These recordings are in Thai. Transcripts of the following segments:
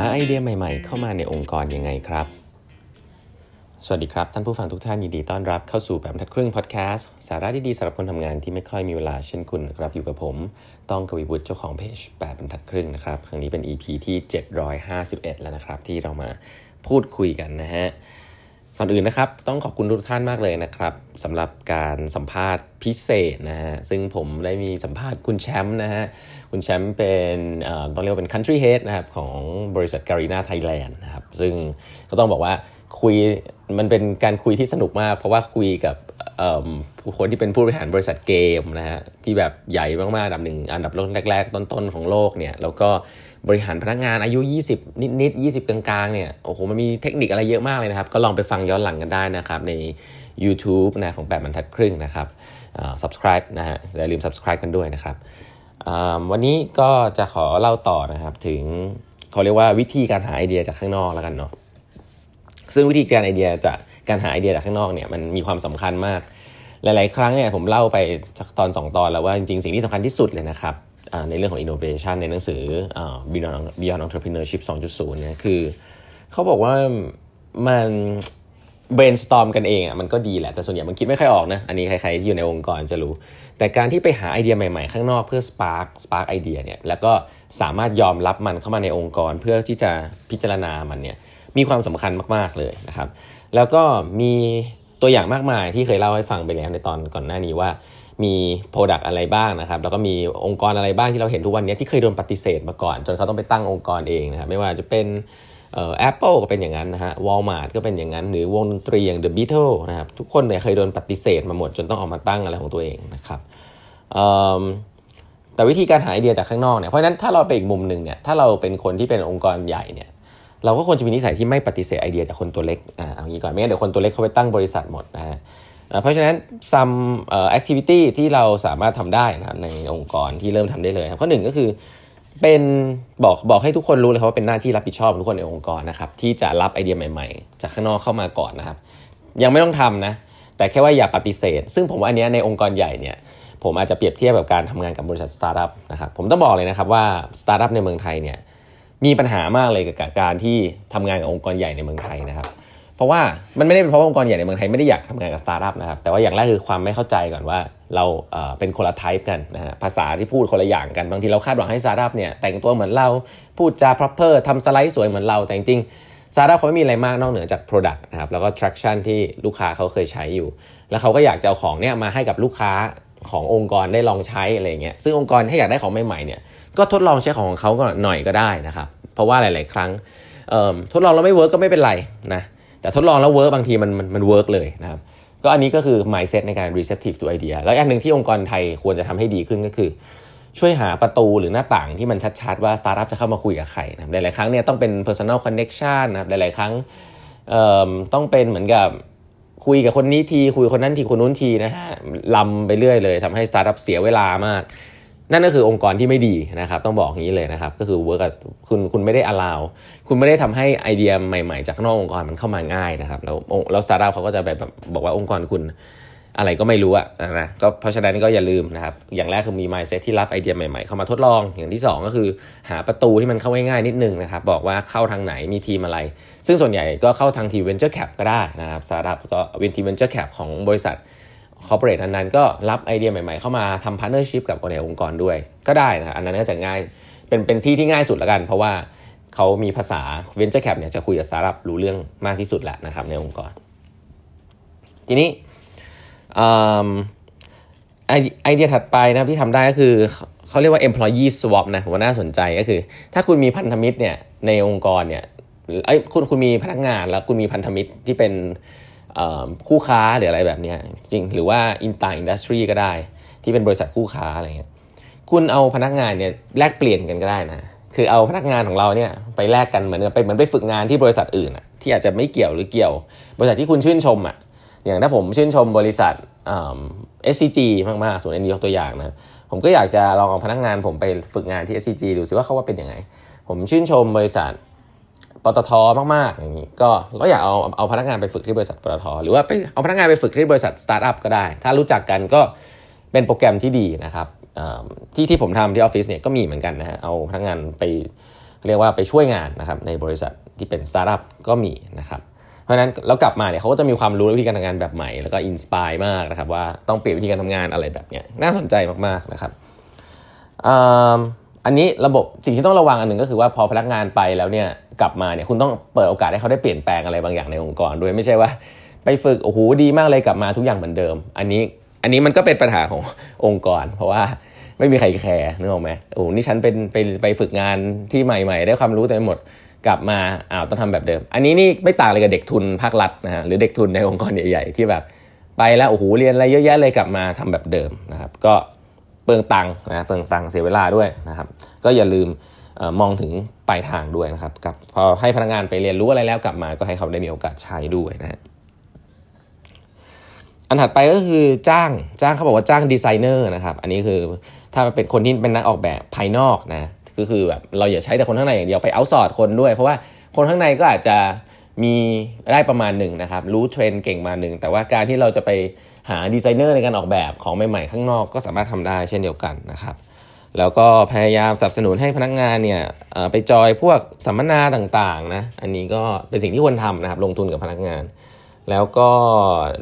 าไอเดียใหม่ๆ เข้ามาในองค์กรยังไงครับ สวัสดีครับ ท่านผู้ฟังทุกท่านยินดีต้อนรับเข้าสู่แบบทัดครึ่งพอดแคสต์สาระดีๆสำหรับคนทำงานที่ไม่ค่อยมีเวลาเช่นคุณนะครับอยู่กับผม ต้องกวีวุฒิเจ้าของเพจแปดบรรทัดครึ่งนะครับครั้งนี้เป็น EP ที่ 751 แล้วนะครับ ที่เรามาพูดคุยกันนะฮะก่อนอื่นนะครับต้องขอบคุณทุกท่านมากเลยนะครับสำหรับการสัมภาษณ์พิเศษนะฮะซึ่งผมได้มีสัมภาษณ์คุณแชมป์นะฮะ คุณแชมป์เป็นต้องเรียกว่าเป็น country head นะครับของบริษัทการีนาไทยแลนด์นะครับซึ่งก็ต้องบอกว่าคุยมันเป็นการคุยที่สนุกมาก เพราะว่าคุยกับผู้คนที่เป็นผู้บริหารบริษัทเกมนะฮะที่แบบใหญ่มากๆอันดับหนึ่งอันดับโลกแรก ๆ ต้นๆของโลกเนี่ยแล้วก็บริหารพนักงานอายุ 20 นิดๆ20 กลางๆเนี่ยโอ้โหมันมีเทคนิคอะไรเยอะมากเลยนะครับ ก็ลองไปฟังย้อนหลังกันได้นะครับใน YouTube นะของแบบบรรทัดครึ่งนะครับ subscribe นะฮะอย่าลืม subscribe กันด้วยนะครับ วันนี้ก็จะขอเล่าต่อนะครับถึงเขาเรียกว่าวิธีการหาไอเดียจากข้างนอกแล้วกันเนาะซึ่งวิธีการไอเดียจากการหาไอเดียจากข้างนอกเนี่ยมันมีความสำคัญมาก หลาย ๆ ครั้งเนี่ยผมเล่าไปจากตอน 2 ตอนแล้วว่าจริง ๆ สิ่งที่สำคัญที่สุดเลยนะครับในเรื่องของ innovation ในหนังสือ Beyond Beyond Entrepreneurship 2.0เนี่ยคือเขาบอกว่ามัน brainstorm กันเองอะมันก็ดีแหละแต่ส่วนใหญ่มันคิดไม่ค่อยออกนะ อันนี้ใครๆที่อยู่ในองค์กรจะรู้ แต่การที่ไปหาไอเดียใหม่ๆ ข้างนอกเพื่อ spark spark ไอเดียเนี่ยแล้วก็สามารถยอมรับมันเข้ามาในองค์กรเพื่อที่จะพิจารณามันเนี่ยมีความสำคัญมากๆเลยนะครับ แล้วก็มีตัวอย่างมากมายที่เคยเล่าให้ฟังไปแล้วในตอนก่อนหน้านี้ว่ามี product อะไรบ้างนะครับ แล้วก็มีองค์กรอะไรบ้างที่เราเห็นทุกวันนี้ที่เคยโดนปฏิเสธมาก่อน จนเขาต้องไปตั้งองค์กรเองนะครับไม่ว่าจะเป็น แอปเปิลก็เป็นอย่างนั้นนะฮะวอลมาร์ทก็เป็นอย่างนั้น หรือวงดนตรีอย่าง The Beatles นะครับทุกคนเนี่ยเคยโดนปฏิเสธมาหมดจนต้องออกมาตั้งอะไรของตัวเองนะครับแต่วิธีการหาไอเดียจากข้างนอกเนี่ยเพราะนั้นถ้าเราไปอีกมุมหนึ่งเนี่ยถ้าเราเป็นคนที่เป็นองค์กรใหญ่เนี่ยเราก็ควรจะมีนิสัยที่ไม่ปฏิเสธไอเดียจากคนตัวเล็กอ่าเอางี้ก่อนไม่งั้นเดี๋ยวคนตัวเล็กเขาไปตั้งบริษัทหมดนะฮะเพราะฉะนั้น some activity ที่เราสามารถทำได้นะครับในองค์กรที่เริ่มทำได้เลยครับข้อหนึ่งก็คือ เป็นบอกบอกให้ทุกคนรู้เลยว่าเป็นหน้าที่รับผิดชอบทุกคนในองค์กรนะครับที่จะรับไอเดียใหม่ ๆ จากข้างนอกเข้ามาก่อนนะครับ ยังไม่ต้องทำนะ แต่แค่ว่าอย่าปฏิเสธ ซึ่งผมว่าอันนี้ในองค์กรใหญ่เนี่ยผมอาจจะเปรียบเทียบกับการทำงานกับบริษัทสตาร์ทอัพนะครับผมต้องบอกเลยนะครับว่าสตาร์ทอัพในเมืองไทยเนี่ยมีปัญหามากเลยกับการที่ทำงานกับองค์กรใหญ่ในเมืองไทยนะครับ เพราะว่ามันไม่ได้เป็นเพราะองค์กรใหญ่ในเมืองไทยไม่ได้อยากทำงานกับสตาร์ทอัพนะครับแต่ว่าอย่างแรกคือความไม่เข้าใจก่อนว่าเราเป็นคนละ type กันนะฮะภาษาที่พูดคนละอย่างกันบางทีเราคาดหวังให้สตาร์ทอัพเนี่ยแต่งตัวเหมือนเราพูดจา proper ทำสไลด์สวยเหมือนเราแต่จริงสตาร์ทอัพเขาไม่มีอะไรมากนอกเหนือจาก Product นะครับแล้วก็ traction ที่ลูกค้าเขาเคยใช้อยู่ แล้วเขาก็อยากจะเอาของเนี่ยมาให้กับลูกค้าขององค์กรได้ลองใช้อะไรเงี้ยซึ่งองค์กรถ้าอยากได้ของใหม่ๆเนี่ยก็ทดลองใช้ของเขาก่อนหน่อยก็ได้นะครับเพราะว่าหลาย ๆ ครั้งทดลองแล้วไม่ work ก็ไม่เป็นไรนะ แต่ทดลองแล้ว work บางทีมันมันมัน work เลยนะครับก็อันนี้ก็คือ mindset ในการ receptive to idea แล้วอันหนึ่งที่องค์กรไทยควรจะทำให้ดีขึ้นก็คือ ช่วยหาประตูหรือหน้าต่างที่มันชัดๆว่าสตาร์ทอัพจะเข้ามาคุยกับใครนะหลายๆครั้งเนี่ยต้องเป็น personal connection นะครับหลายๆครั้งต้องเป็นเหมือนกับคุยกับคนนี้ทีคุยคนนั้นทีคนนู้นทีนะฮะลำไปเรื่อยเลยทำให้สตาร์ทอัพเสียเวลามาก นั่นก็คือองค์กรที่ไม่ดีนะครับต้องบอกอย่างนี้เลยนะครับก็คือ work คุณคุณไม่ได้ allow คุณไม่ได้ทำให้ไอเดียใหม่ๆ จากนอกองค์กรมันเข้ามาง่ายนะครับแล้วแล้วสตาร์ทอัพเขาก็จะแบบบอกว่าองค์กรคุณอะไรก็ไม่รู้อะนะก็เพราะฉะนั้นก็อย่าลืมนะครับ อย่างแรกคือมี mindset ที่รับไอเดียใหม่ๆ เข้ามาทดลอง อย่างที่ 2 ก็คือหาประตูที่มันเข้าง่ายๆนิดนึงนะครับ บอกว่าเข้าทางไหนมีทีมอะไร ซึ่งส่วนใหญ่ก็เข้าทางทีม venture cap ก็ได้นะครับสตาร์ทอัพก็เวนทีม venture cap ของบริษัท corporate นั้นๆก็รับไอเดียใหม่ๆ เข้ามาทำ partnership กับคนในองค์กรด้วย ก็ได้นะอันนั้นก็จะง่ายเป็นเป็นที่ที่ง่ายสุดแล้วกัน เพราะว่าเขามีภาษา Venture Cap เนี่ยจะคุยกับสตาร์ทอัพรู้เรื่องมากที่สุดแหละนะครับในองค์กร ทีนี้ไอเดียถัดไปนะที่ทำได้ก็คือเขาเรียกว่า employee swap นะผมว่าน่าสนใจก็คือ ถ้าคุณมีพันธมิตรเนี่ยในองค์กรเนี่ยไอ้คุณคุณมีพนักงานแล้วคุณมีพันธมิตรที่เป็น คู่ค้าหรืออะไรแบบนี้จริงหรือว่าอินต่าง industry ก็ได้ ที่เป็นบริษัทคู่ค้าอะไรเงี้ยคุณเอาพนักงานเนี่ยแลกเปลี่ยนกันก็ได้นะคือเอาพนักงานของเราเนี่ยไปแลกกันเหมือนไปเหมือนไปฝึกงานที่บริษัทอื่นอะที่อาจจะไม่เกี่ยวหรือเกี่ยว บริษัทที่คุณชื่นชมอะอย่างถ้าผมชื่นชมบริษัท SCG มากๆส่วนอันนี้ยกตัวอย่างนะผมก็อยากจะลองเอาพนักงานผมไปฝึกงานที่ SCG ดูสิว่าเขาว่าเป็นยังไง ผมชื่นชมบริษัท ปตทมากๆอย่างนี้ก็ก็อยากเอาเอาพนักงานไปฝึกที่บริษัทปตทหรือว่าไปเอาพนักงานไปฝึกที่บริษัทสตาร์ทอัพก็ได้ ถ้ารู้จักกันก็เป็นโปรแกรมที่ดีนะครับที่ที่ผมทำที่ออฟฟิศเนี่ยก็มีเหมือนกันนะฮะเอาพนักงานไปเรียกว่าไปช่วยงานนะครับในบริษัทที่เป็นสตาร์ทอัพก็มีนะครับเพราะฉะนั้นแล้วกลับมาเนี่ยเขาก็จะมีความรู้วิธีการทำงานแบบใหม่แล้วก็ inspire มากนะครับว่าต้องเปลี่ยนวิธีการทำงานอะไรแบบเนี้ยน่าสนใจมากๆนะครับ อันนี้ระบบสิ่งที่ต้องระวังอันหนึ่งก็คือว่าพอพนักงานไปแล้วเนี่ยกลับมาเนี่ยคุณต้องเปิดโอกาสให้เขาได้เปลี่ยนแปลงอะไรบางอย่างในองค์กรด้วยไม่ใช่ว่าไปฝึกโอ้โหดีมากเลยกลับมาทุกอย่างเหมือนเดิม อันนี้อันนี้มันก็เป็นปัญหาขององค์กร เพราะว่าไม่มีใครแคร์นึกออกไหมโอ้นี่ฉันเป็นไปไปฝึกงานที่ใหม่ ๆ ได้ความรู้เต็มหมดกลับมาอ้าวต้องทำแบบเดิม อันนี้นี่ไม่ต่างเลยกับเด็กทุนภาครัฐนะฮะหรือเด็กทุนในองค์กรใหญ่ๆที่แบบไปแล้วโอ้โหเรียนอะไรเยอะแยะเลยกลับมาทำแบบเดิมนะครับ ก็ เปลืองตังค์นะเปลืองตังค์เสียเวลาด้วยนะครับ ก็อย่าลืมมองถึงปลายทางด้วยนะครับกับพอให้พนักงานไปเรียนรู้อะไรแล้วกลับมา ก็ให้เขาได้มีโอกาสใช้ด้วยนะฮะอันถัดไปก็คือจ้างจ้างเขาบอกว่าจ้างดีไซเนอร์นะครับ อันนี้คือถ้าเป็นคนที่เป็นนักออกแบบภายนอกนะก็คือแบบเราอย่าใช้แต่คนข้างในอย่างเดียวไปเอาสอดคนด้วย เพราะว่าคนข้างในก็อาจจะมีได้ประมาณหนึ่งนะครับ รู้เทรนด์เก่งประมาณหนึ่งแต่ว่าการที่เราจะไป หาดีไซเนอร์ในการออกแบบของใหม่ๆ ข้างนอกก็สามารถทำได้เช่นเดียวกันนะครับ แล้วก็พยายามสนับสนุนให้พนักงานเนี่ยไปจอยพวกสัมมนาต่างๆนะอันนี้ก็เป็นสิ่งที่ควรทำนะครับลงทุนกับพนักงาน แล้วก็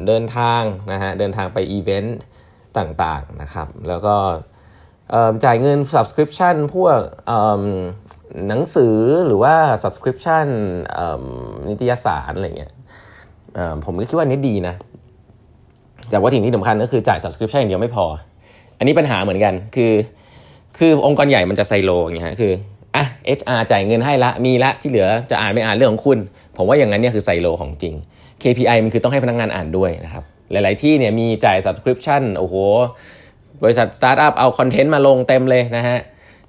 เดินทางนะฮะเดินทางไปอีเวนต์ต่างๆนะครับ แล้วก็จ่ายเงิน subscription พวกหนังสือหรือว่า subscription นิตยสารอะไรเงี้ยผมก็คิดว่านี้ดีนะ แต่ว่าสิ่งที่สำคัญก็คือจ่าย subscription อย่างเดียวไม่พอ อันนี้ปัญหาเหมือนกันคือ คือองค์กรใหญ่มันจะไซโลอย่างเงี้ยคืออะ HR จ่ายเงินให้ละมีละที่เหลือจะอ่านไม่อ่านเรื่องของคุณ ผมว่าอย่างนั้นเนี่ยคือไซโลของจริง KPI มันคือต้องให้พนักงงานอ่านด้วยนะครับหลาย ๆ ที่เนี่ยมีจ่าย subscription โอ้โหบริษัทสตาร์ทอัพเอาคอนเทนต์มาลงเต็มเลยนะฮะ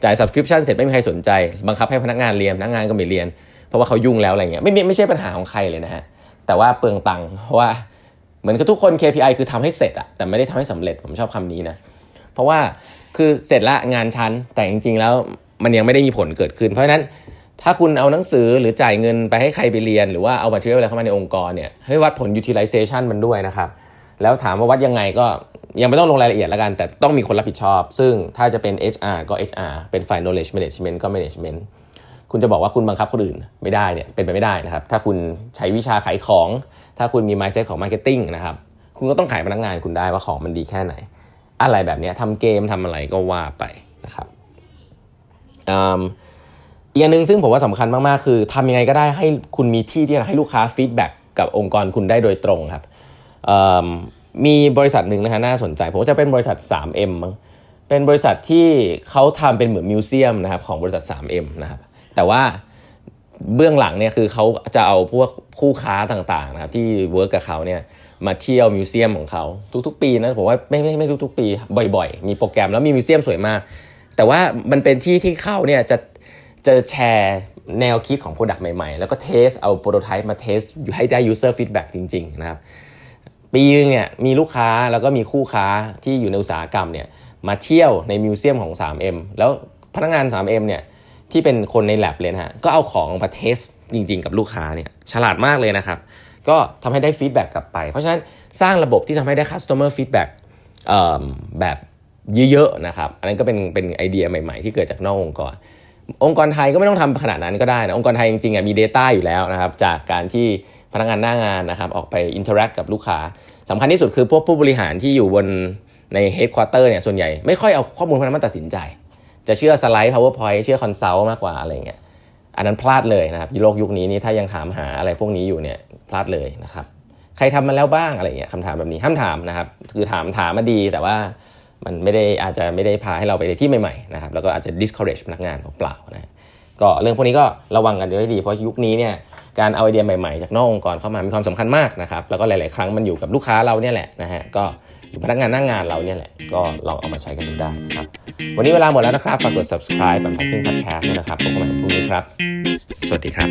จ่าย subscription เสร็จไม่มีใครสนใจ บังคับให้พนักงานเรียนพนักงานก็ไม่เรียน เพราะว่าเขายุ่งแล้วอะไรเงี้ยไม่ไม่ใช่ปัญหาของใครเลยนะฮะแต่ว่าเปลืองตังค์เพราะว่า เหมือนกับทุกคน KPI คือทำให้เสร็จอะแต่ไม่ได้ทำให้สำเร็จผมชอบคำนี้นะ เพราะว่าคือเสร็จละงานชั้น แต่จริง ๆ แล้วมันยังไม่ได้มีผลเกิดขึ้น เพราะฉะนั้นถ้าคุณเอาหนังสือหรือจ่ายเงินไปให้ใครไปเรียน หรือว่าเอา material อะไรเข้ามาในองค์กรเนี่ยให้วัดผล utilization มันด้วยนะครับแล้วถามว่าวัดยังไงก็ยังไม่ต้องลงรายละเอียดแล้วกัน แต่ต้องมีคนรับผิดชอบ ซึ่งถ้าจะเป็น HR ก็ HR เป็นฝ่าย knowledge management ก็ management คุณจะบอกว่าคุณบังคับคนอื่นไม่ได้เนี่ยเป็นไปไม่ได้นะครับ ถ้าคุณใช้วิชาขายของ ถ้าคุณมี mindset ของ marketing นะครับ คุณก็ต้องขายพนักงานคุณได้ว่าของมันดีแค่ไหน อะไรแบบนี้ทำเกมทำอะไรก็ว่าไปนะครับอีกอันหนึ่งซึ่งผมว่าสำคัญมาก ๆ คือทำยังไงก็ได้ให้คุณมีที่ที่จะให้ลูกค้า feedback กับองค์กรคุณได้โดยตรงครับมีบริษัทหนึ่งนะฮะน่าสนใจ ผมจะเป็นบริษัท 3M มั้งเป็นบริษัทที่เขาทำเป็นเหมือน museum นะครับของบริษัท 3M นะครับ แต่ว่าเบื้องหลังเนี่ยคือเขาจะเอาพวกคู่ค้าต่างๆนะครับที่ work กับเขาเนี่ยมาเที่ยว museum ของเขาทุกๆ ปีนะผมว่าไม่ไม่ไม่ทุกๆ ปีบ่อยๆ มีโปรแกรมแล้วมี museum สวยมาก แต่ว่ามันเป็นที่ที่เขาเนี่ยจะจะแชร์แนวคิดของ Product ใหม่ๆ แล้วก็ test เอา prototype มา test ให้ได้ User Feedback จริง ๆ นะครับ ปีนึงเนี่ยมีลูกค้าแล้วก็มีคู่ค้าที่อยู่ในอุตสาหกรรมเนี่ยมาเที่ยวใน museum ของ 3M แล้วพนักงาน 3M เนี่ย ที่เป็นคนใน lab เลยนะฮะก็เอาของมา test จริง ๆ กับลูกค้าเนี่ยฉลาดมากเลยนะครับ ก็ทำให้ได้ feedback กลับไป เพราะฉะนั้นสร้างระบบที่ทำให้ได้ customer feedback แบบเยอะๆนะครับ อันนั้นก็เป็นเป็นไอเดียใหม่ๆ ที่เกิดจากนอกองค์กร องค์กรไทยก็ไม่ต้องทำขนาดนั้นก็ได้นะ องค์กรไทยจริงๆมี Data อยู่แล้วนะครับ จากการที่พนักงานหน้างานนะครับ ออกไป interact กับลูกค้าสำคัญที่สุดคือพวกผู้บริหารที่อยู่บนในเฮดค q ์เตอร์เนี่ยส่วนใหญ่ไม่ค่อยเอาข้อมูลพวกนั้นมาตัดสินใจ จะเชื่อสไลด์ powerpoint เชื่อ consult มากกว่าอะไรเงี้ยอันนั้นพลาดเลยนะครับโลกยุคนี้นี่ถ้ายังถามหาอะไรพวกนี้อยู่เนี่ยพลาดเลยนะครับใครทำมาแล้วบ้างอะไรเงี้ยคำถามแบบนี้ห้ามถามนะครับ คือถามถามมาดีแต่ว่ามันไม่ได้อาจจะไม่ได้พาให้เราไปในที่ใหม่ๆนะครับแล้วก็อาจจะ discourage พนักงานเปล่านะก็เรื่องพวกนี้ก็ระวังกันด้วยดี เพราะยุคนี้เนี่ยการเอาไอเดียใหม่ๆ จากนอกองค์กรเข้ามามีความสำคัญมากนะครับแล้วก็หลาย ๆ ครั้งมันอยู่กับลูกค้าเราเนี่ยแหละนะฮะก็ พนักงานหน้างงานเราเนี่ยแหละก็ลองเอามาใช้กันดูได้นะครับ วันนี้เวลาหมดแล้วนะครับฝากกด subscribe แบบพักพึ่งพัดแคสต์นะครับพบกันใหม่พรุ่งนี้ครับ สวัสดีครับ